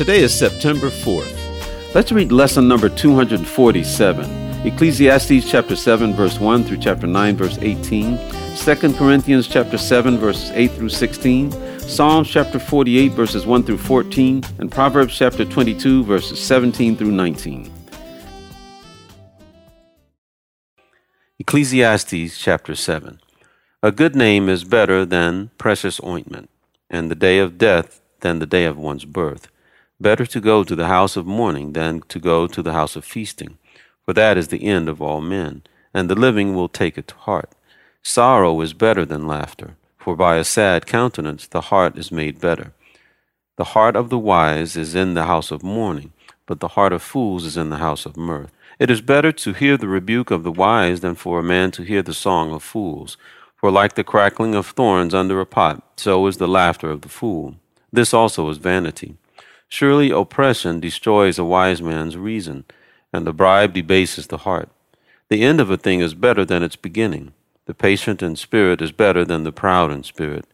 Today is September 4th. Let's read lesson number 247. Ecclesiastes chapter 7 verse 1 through chapter 9 verse 18, 2 Corinthians chapter 7 verses 8 through 16, Psalms chapter 48 verses 1 through 14, and Proverbs chapter 22 verses 17 through 19. Ecclesiastes chapter 7 A good name is better than precious ointment, and the day of death than the day of one's birth. Better to go to the house of mourning than to go to the house of feasting for that is the end of all men, and the living will take it to heart. Sorrow is better than laughter, for by a sad countenance the heart is made better. The heart of the wise is in the house of mourning, but the heart of fools is in the house of mirth. It is better to hear the rebuke of the wise than for a man to hear the song of fools. For like the crackling of thorns under a pot, so is the laughter of the fool. This also is vanity. Surely oppression destroys a wise man's reason and the bribe debases the heart. The end of a thing is better than its beginning. The patient in spirit is better than the proud in spirit.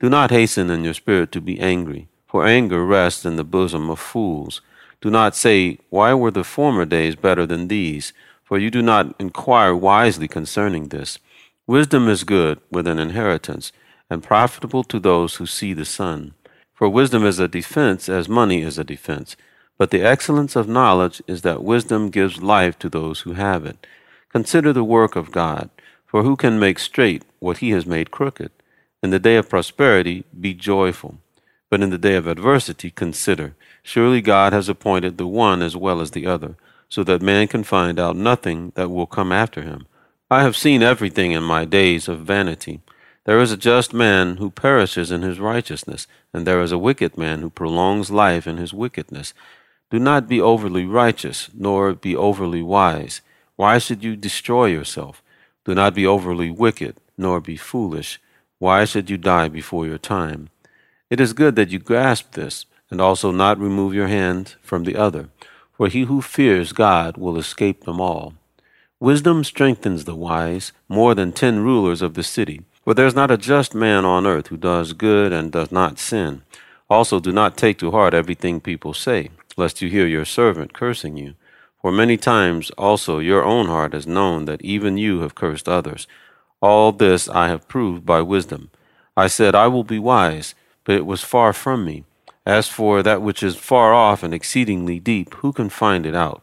Do not hasten in your spirit to be angry, for anger rests in the bosom of fools. Do not say, Why were the former days better than these? For you do not inquire wisely concerning this. Wisdom is good with an inheritance, and profitable to those who see the sun. For wisdom is a defense as money is a defense. But the excellence of knowledge is that wisdom gives life to those who have it. Consider the work of God, for who can make straight what he has made crooked? In the day of prosperity, be joyful. But in the day of adversity, consider. Surely God has appointed the one as well as the other, so that man can find out nothing that will come after him. I have seen everything in my days of vanity. There is a just man who perishes in his righteousness, and there is a wicked man who prolongs life in his wickedness. Do not be overly righteous, nor be overly wise. Why should you destroy yourself? Do not be overly wicked, nor be foolish. Why should you die before your time? It is good that you grasp this, and also not remove your hand from the other, for he who fears God will escape them all. Wisdom strengthens the wise more than ten rulers of the city. For there is not a just man on earth who does good and does not sin. Also, do not take to heart everything people say lest you hear your servant cursing you. For many times also your own heart has known that even you have cursed others. All this I have proved by wisdom. I said, I will be wise, but it was far from me. As for that which is far off and exceedingly deep, who can find it out?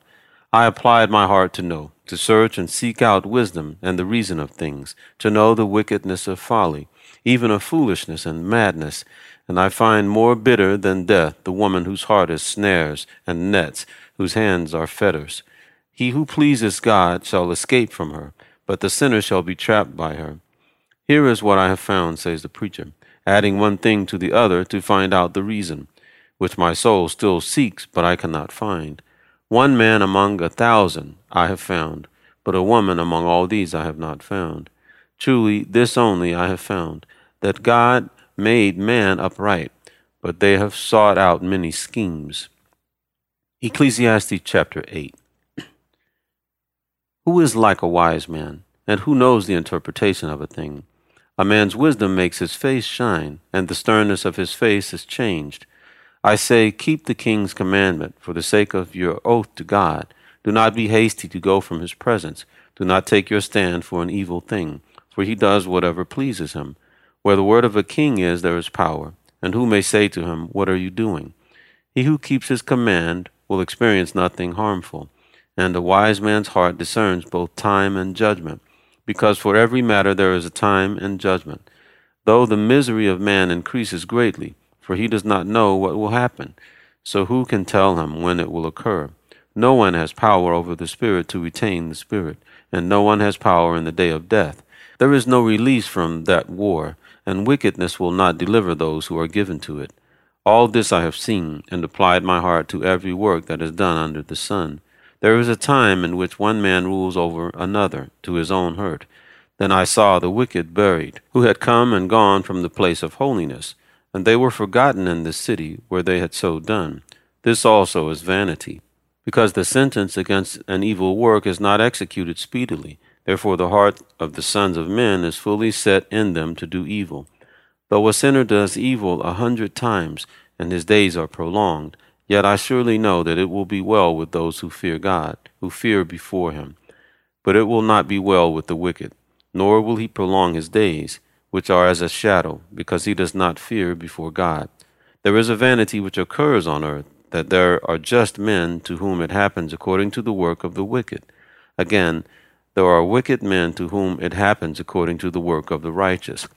I applied my heart to know, to search and seek out wisdom and the reason of things, to know the wickedness of folly, even of foolishness and madness and I find more bitter than death the woman whose heart is snares and nets, whose hands are fetters. He who pleases God shall escape from her, but the sinner shall be trapped by her. Here is what I have found, says the preacher, adding one thing to the other to find out the reason, which my soul still seeks, but I cannot find. One man among a thousand I have found, but a woman among all these I have not found. Truly, this only I have found, that God made man upright, but they have sought out many schemes. Ecclesiastes chapter 8. Who is like a wise man, and who knows the interpretation of a thing? A man's wisdom makes his face shine, and the sternness of his face is changed. I say, keep the king's commandment for the sake of your oath to God. Do not be hasty to go from his presence. Do not take your stand for an evil thing, for he does whatever pleases him. Where the word of a king is, there is power. And who may say to him, What are you doing? He who keeps his command will experience nothing harmful. And a wise man's heart discerns both time and judgment, because for every matter there is a time and judgment. Though the misery of man increases greatly, for he does not know what will happen, so who can tell him when it will occur? No one has power over the Spirit to retain the Spirit, and no one has power in the day of death. There is no release from that war and wickedness will not deliver those who are given to it. All this I have seen, and applied my heart to every work that is done under the sun. There is a time in which one man rules over another, to his own hurt. Then I saw the wicked buried, who had come and gone from the place of holiness, and they were forgotten in the city where they had so done. This also is vanity, because the sentence against an evil work is not executed speedily. Therefore the heart of the sons of men is fully set in them to do evil. Though a sinner does evil a hundred times, and his days are prolonged, yet I surely know that it will be well with those who fear God, who fear before him. But it will not be well with the wicked, nor will he prolong his days, which are as a shadow, because he does not fear before God. There is a vanity which occurs on earth, that there are just men to whom it happens according to the work of the wicked. Again, there are wicked men to whom it happens according to the work of the righteous.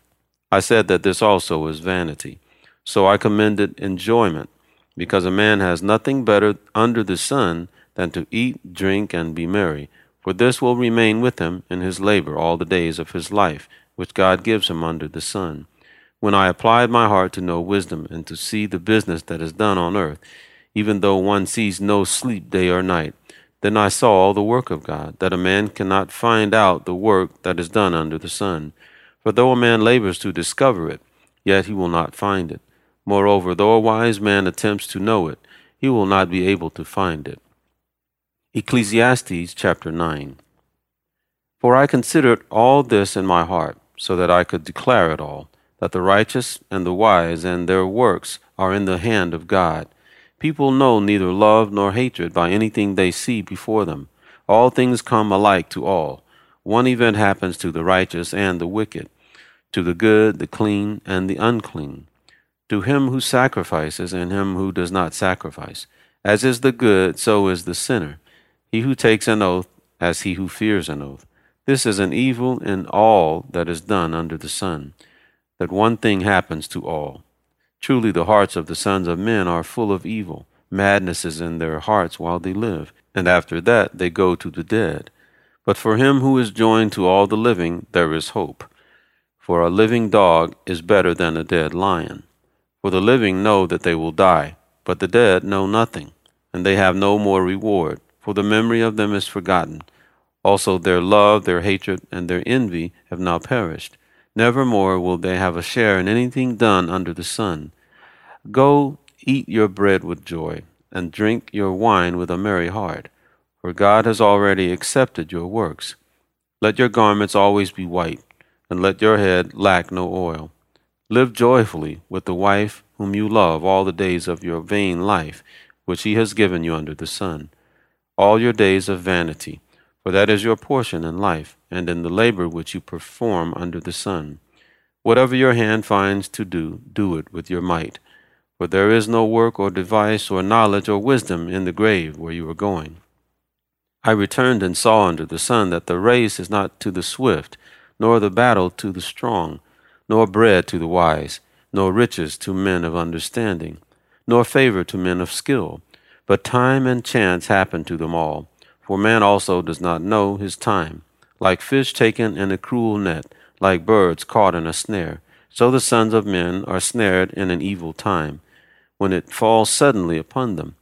I said that this also is vanity. So I commended enjoyment, because a man has nothing better under the sun than to eat, drink, and be merry, for this will remain with him in his labor all the days of his life, which God gives him under the sun. When I applied my heart to know wisdom and to see the business that is done on earth, even though one sees no sleep day or night, then I saw all the work of God, that a man cannot find out the work that is done under the sun. For though a man labors to discover it, yet he will not find it. Moreover, though a wise man attempts to know it, he will not be able to find it. Ecclesiastes chapter 9. For I considered all this in my heart, so that I could declare it all, that the righteous and the wise and their works are in the hand of God. People know neither love nor hatred by anything they see before them. All things come alike to all. One event happens to the righteous and the wicked, to the good, the clean, and the unclean, to him who sacrifices and him who does not sacrifice. As is the good, so is the sinner. He who takes an oath, as he who fears an oath. This is an evil in all that is done under the sun, that one thing happens to all. Truly, the hearts of the sons of men are full of evil. Madness is in their hearts while they live, and after that they go to the dead. But for him who is joined to all the living, there is hope. For a living dog is better than a dead lion. For the living know that they will die, but the dead know nothing, and they have no more reward, for the memory of them is forgotten. Also their love, their hatred, and their envy have now perished. Nevermore will they have a share in anything done under the sun. Go eat your bread with joy, and drink your wine with a merry heart for God has already accepted your works. Let your garments always be white, and let your head lack no oil. Live joyfully with the wife whom you love all the days of your vain life, which he has given you under the sun. All your days of vanity, for that is your portion in life, and in the labor which you perform under the sun. Whatever your hand finds to do, do it with your might. For there is no work or device or knowledge or wisdom in the grave where you are going. I returned and saw under the sun that the race is not to the swift, nor the battle to the strong, nor bread to the wise, nor riches to men of understanding, nor favor to men of skill, but time and chance happen to them all. For man also does not know his time. Like fish taken in a cruel net, like birds caught in a snare, so the sons of men are snared in an evil time, when it falls suddenly upon them.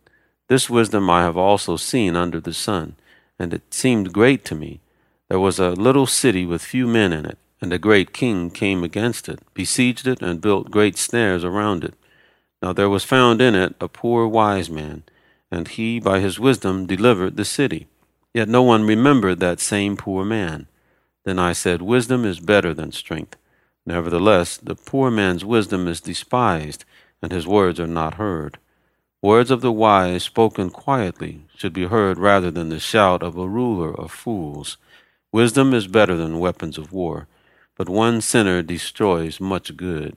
This wisdom I have also seen under the sun and it seemed great to me. There was a little city with few men in it, and a great king came against it, besieged it, and built great snares around it. Now there was found in it a poor wise man, and he by his wisdom delivered the city. Yet no one remembered that same poor man. Then I said, Wisdom is better than strength. Nevertheless, the poor man's wisdom is despised, and his words are not heard. Words of the wise spoken quietly should be heard rather than the shout of a ruler of fools. Wisdom is better than weapons of war, but one sinner destroys much good.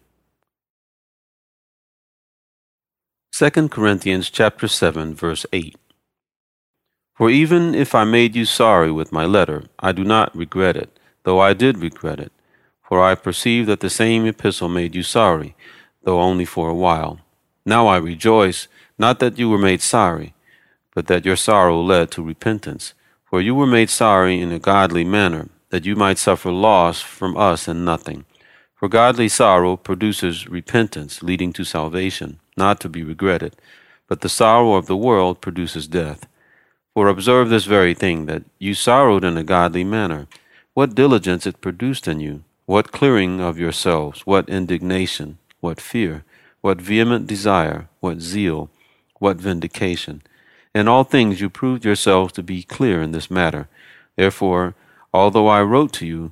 2 Corinthians chapter 7 verse 8 For even if I made you sorry with my letter, I do not regret it, though I did regret it, for I perceive that the same epistle made you sorry, though only for a while. Now I rejoice not that you were made sorry, but that your sorrow led to repentance. For you were made sorry in a godly manner, that you might suffer loss from us in nothing. For godly sorrow produces repentance, leading to salvation, not to be regretted. But the sorrow of the world produces death. For observe this very thing, that you sorrowed in a godly manner. What diligence it produced in you, what clearing of yourselves, what indignation, what fear, what vehement desire, what zeal, what vindication. In all things you proved yourselves to be clear in this matter. Therefore, although I wrote to you,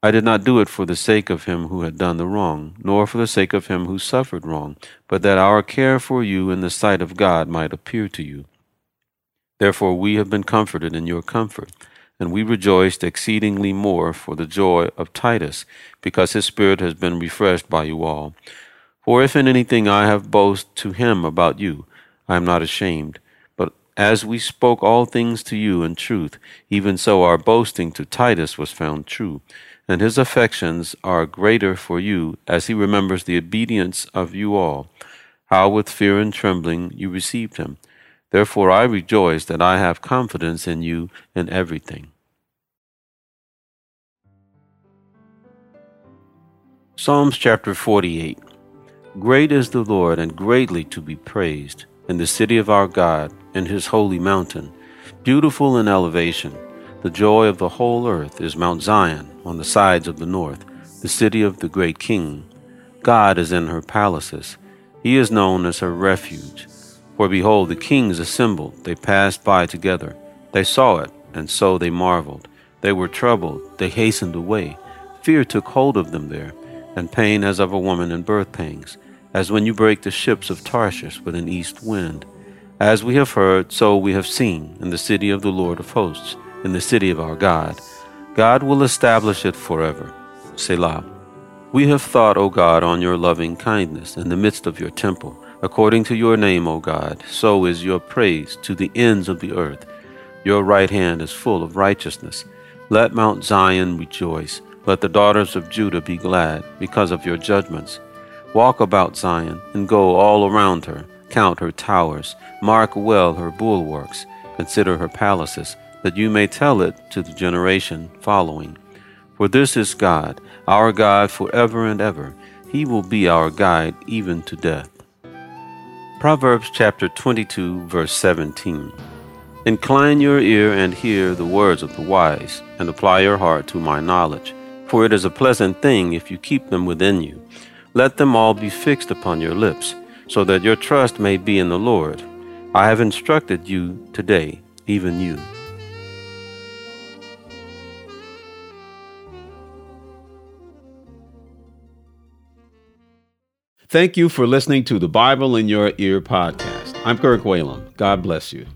I did not do it for the sake of him who had done the wrong, nor for the sake of him who suffered wrong, but that our care for you in the sight of God might appear to you. Therefore we have been comforted in your comfort, and we rejoiced exceedingly more for the joy of Titus, because his spirit has been refreshed by you all. For if in anything I have boast to him about you, I am not ashamed. But as we spoke all things to you in truth, even so our boasting to Titus was found true. And his affections are greater for you, as he remembers the obedience of you all, how with fear and trembling you received him. Therefore I rejoice that I have confidence in you in everything. Psalms chapter 48 Great is the Lord, and greatly to be praised, in the city of our God, in his holy mountain, beautiful in elevation. The joy of the whole earth is Mount Zion on the sides of the north, the city of the great king. God is in her palaces. He is known as her refuge. For behold, the kings assembled, they passed by together. They saw it, and so they marveled. They were troubled, they hastened away. Fear took hold of them there, and pain as of a woman in birth pangs, as when you break the ships of Tarshish with an east wind. As we have heard, so we have seen in the city of the Lord of hosts, in the city of our God. God will establish it forever. Selah. We have thought, O God, on your loving kindness in the midst of your temple. According to your name, O God, so is your praise to the ends of the earth. Your right hand is full of righteousness. Let Mount Zion rejoice. Let the daughters of Judah be glad because of your judgments. Walk about Zion and go all around her. Count her towers. Mark well her bulwarks. Consider her palaces, that you may tell it to the generation following. For this is God, our God forever and ever. He will be our guide even to death. Proverbs chapter 22, verse 17. Incline your ear and hear the words of the wise, and apply your heart to my knowledge. For it is a pleasant thing if you keep them within you. Let them all be fixed upon your lips, so that your trust may be in the Lord. I have instructed you today, even you. Thank you for listening to the Bible in Your Ear podcast. I'm Kirk Whalum. God bless you.